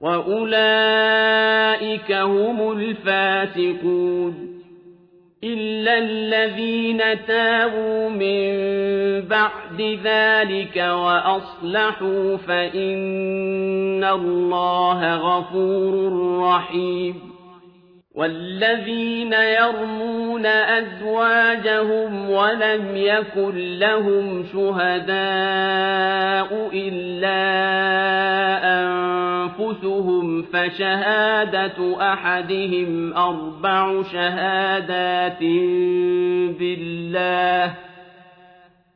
وأولئك هم الفاسقون إلا الذين تابوا من بعد ذلك وأصلحوا فإن الله غفور رحيم والذين يرمون أزواجهم ولم يكن لهم شهداء إلا أنفسهم فشهادة أحدهم أربع شهادات بالله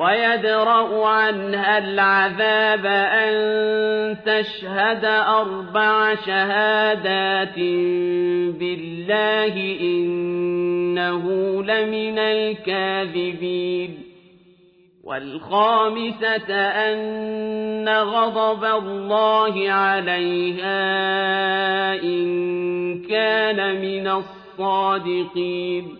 ويدرأ عنها العذاب أن تشهد أربع شهادات بالله إنه لمن الكاذبين. والخامسة أن غضب الله عليها إن كان من الصادقين.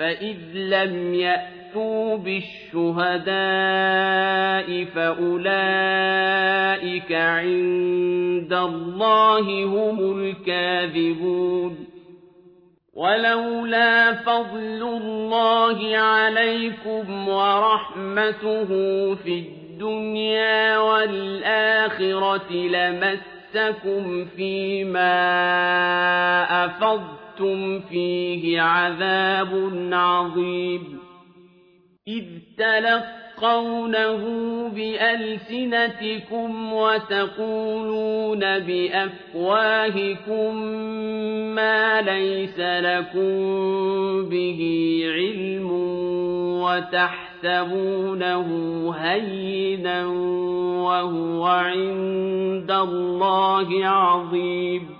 فإذ لم يأتوا بالشهداء فأولئك عند الله هم الكاذبون ولولا فضل الله عليكم ورحمته في الدنيا والآخرة لمسكم فيما أفضتم وأنتم فيه عذاب عظيم إذ تلقونه بألسنتكم وتقولون بأفواهكم ما ليس لكم به علم وتحسبونه هينا وهو عند الله عظيم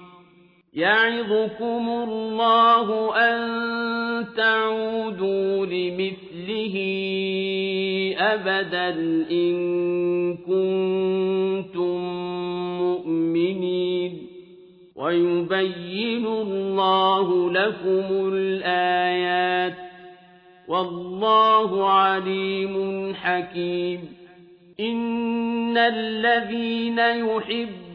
يعظكم الله أن تعودوا لمثله أبدا إن كنتم مؤمنين. ويبين الله لكم الآيات. والله عليم حكيم. إن الذين يحبون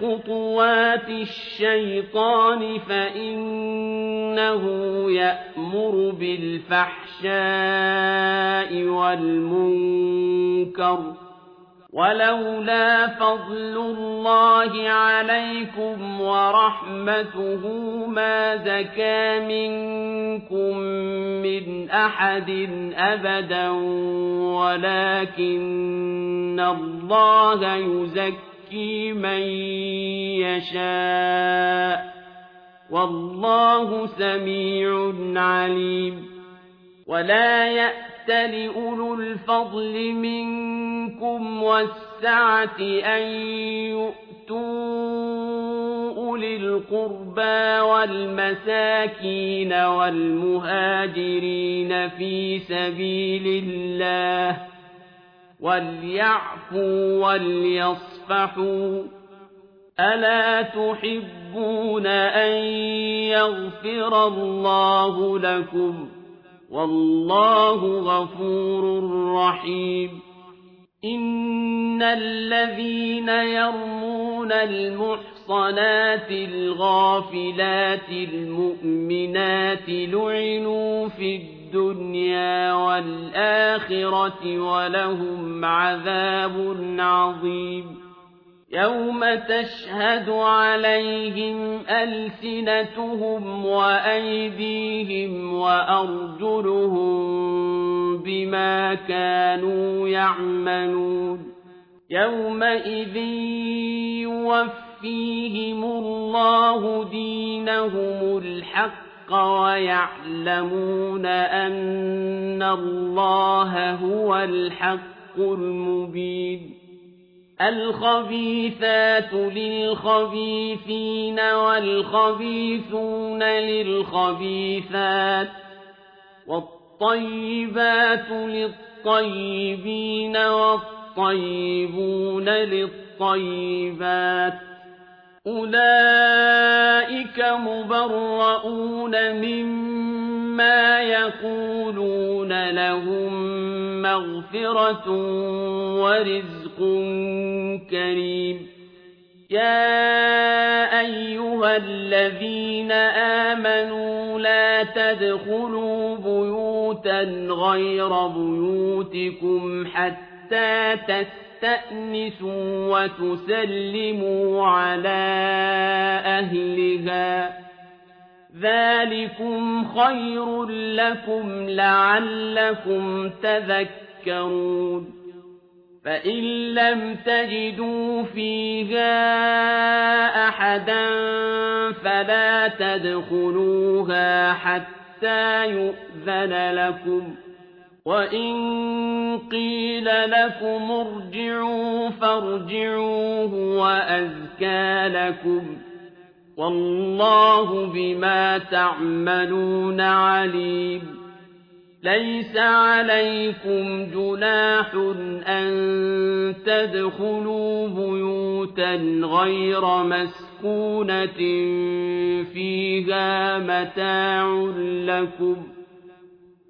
خطوات الشيطان فإنه يأمر بالفحشاء والمنكر. ولولا فضل الله عليكم ورحمته ما زكى منكم من أحد أبدا ولكن الله يزكي يزكي من يشاء. والله سميع عليم. ولا يأت لأولو الفضل منكم والسعة أن يؤتوا أولي القربى والمساكين والمهاجرين في سبيل الله. وليعفوا وليصفحوا ألا تحبون أن يغفر الله لكم والله غفور رحيم إن الذين يرمون المحصنات الغافلات المؤمنات لعنوا في الدنيا الدنيا والآخرة ولهم عذاب عظيم. يوم تشهد عليهم ألسنتهم وأيديهم وأرجلهم بما كانوا يعملون. يومئذ يوفيهم الله دينهم الحق الحق ويعلمون أن الله هو الحق المبين. الخبيثات للخبيثين والخبيثون للخبيثات والطيبات للطيبين والطيبون للطيبات. أولئك مبرؤون مما يقولون لهم مغفرة ورزق كريم يا أيها الذين آمنوا لا تدخلوا بيوتا غير بيوتكم حتى تستطيعوا تستأنسوا وتسلموا على أهلها. ذلكم خير لكم لعلكم تذكرون. فإن لم تجدوا فيها أحدا فلا تدخلوها حتى يؤذن لكم. وإن قيل لكم ارجعوا فارجعوه وأزكى لكم والله بما تعملون عليم ليس عليكم جناح أن تدخلوا بيوتا غير مسكونة فيها متاع لكم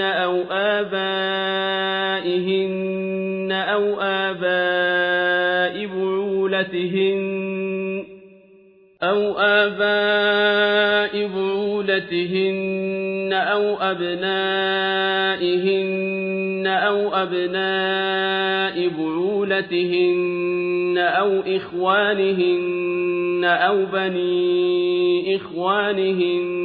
أو آبائهن أو آباء بعولتهن أو آباء بعولتهن أو أبنائهن أو أبناء بعولتهن أو إخوانهن أو بني إخوانهن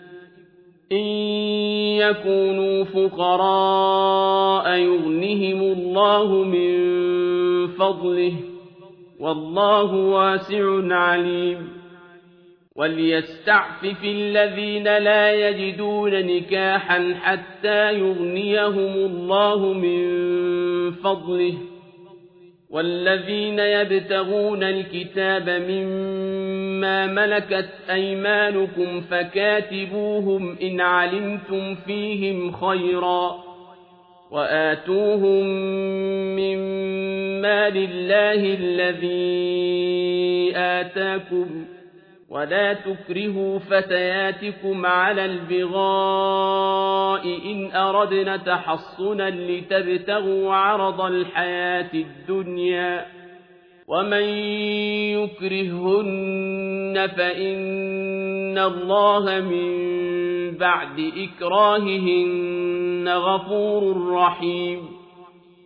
إن يكونوا فقراء يغنهم الله من فضله والله واسع عليم. وليستعفف الذين لا يجدون نكاحا حتى يغنيهم الله من فضله. والذين يبتغون الكتاب مما ملكت أيمانكم فكاتبوهم إن علمتم فيهم خيرا وآتوهم من مال الله الذي آتاكم ولا تكرهوا فتياتكم على البغاء إن أردنا تحصنا لتبتغوا عرض الحياة الدنيا ومن يكرهن فإن الله من بعد إكراههن غفور رحيم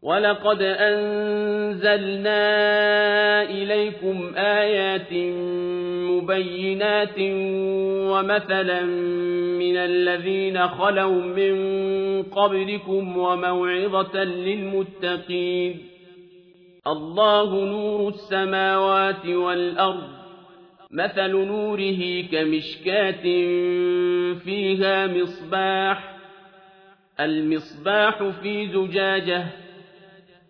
ولقد أنزلنا إليكم آيات مبينات ومثلا من الذين خلوا من قبلكم وموعظة للمتقين الله نور السماوات والأرض مثل نوره كمشكاة فيها مصباح المصباح في زجاجة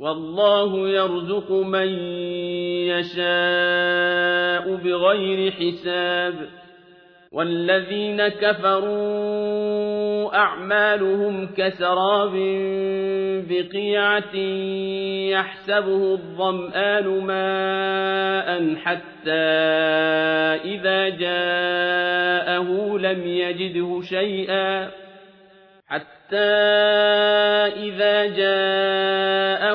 والله يرزق من يشاء بغير حساب. والذين كفروا أعمالهم كسراب بقيعة يحسبه الظمآن ماء حتى إذا جاءه لم يجده شيئا حتى إذا جاءه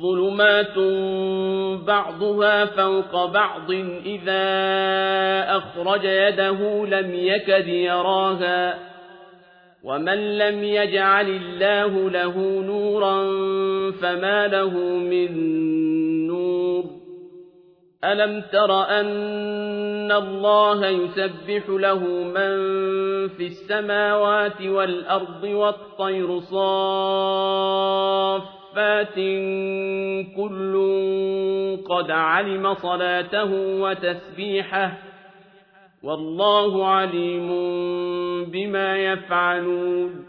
ظلمات بعضها فوق بعض إذا أخرج يده لم يكد يراها ومن لم يجعل الله له نورا فما له من نور ألم تر أن الله يسبح له من في السماوات والأرض والطير صاف صفات كل قد علم صلاته وتسبيحه والله عليم بما يفعلون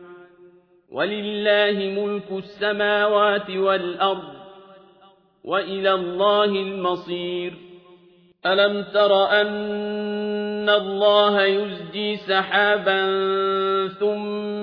ولله ملك السماوات والأرض وإلى الله المصير ألم تر أن الله يزجي سحابا ثم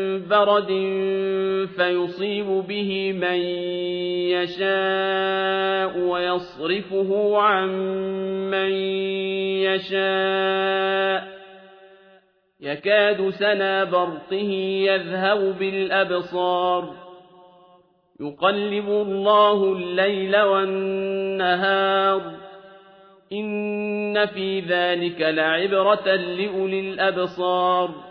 برد فيصيب به من يشاء ويصرفه عن من يشاء. يكاد سنا برقه يذهب بالأبصار. يقلب الله الليل والنهار. إن في ذلك لعبرة لأولي الأبصار.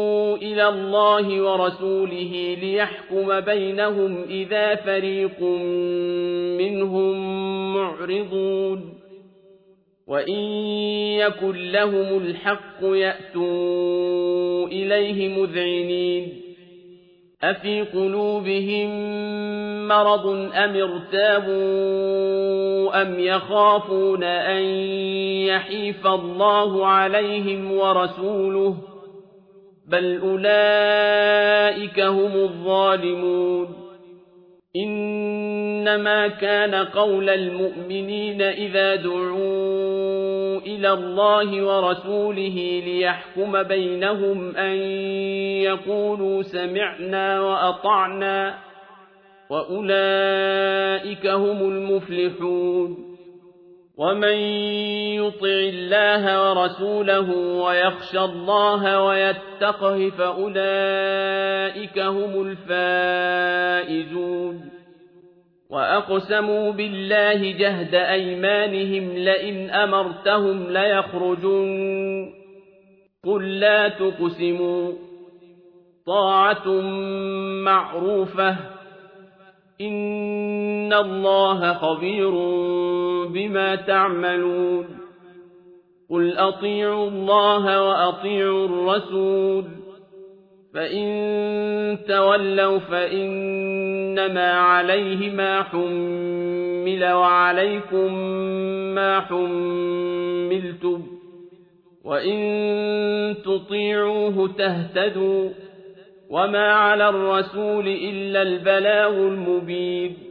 إلى الله ورسوله ليحكم بينهم إذا فريق منهم معرضون. وإن يكن لهم الحق يأتوا إليه مذعنين. أفي قلوبهم مرض أم ارتابوا أم يخافون أن يحيف الله عليهم ورسوله بل أولئك هم الظالمون إنما كان قول المؤمنين إذا دعوا إلى الله ورسوله ليحكم بينهم أن يقولوا سمعنا وأطعنا وأولئك هم المفلحون ومن يطع الله ورسوله ويخشى الله ويتقه فأولئك هم الفائزون وأقسموا بالله جهد أيمانهم لئن أمرتهم ليخرجون قل لا تقسموا طاعة معروفة إن الله خبير بما تعملون قل أطيعوا الله وأطيعوا الرسول فإن تولوا فإنما عليه ما حمل وعليكم ما حملتم وإن تطيعوه تهتدوا وما على الرسول إلا البلاغ المبين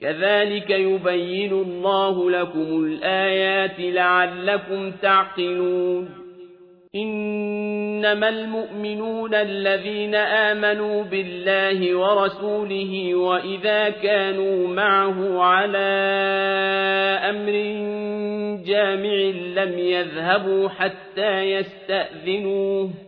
كذلك يبين الله لكم الآيات لعلكم تعقلون. إنما المؤمنون الذين آمنوا بالله ورسوله وإذا كانوا معه على أمر جامع لم يذهبوا حتى يستأذنوه.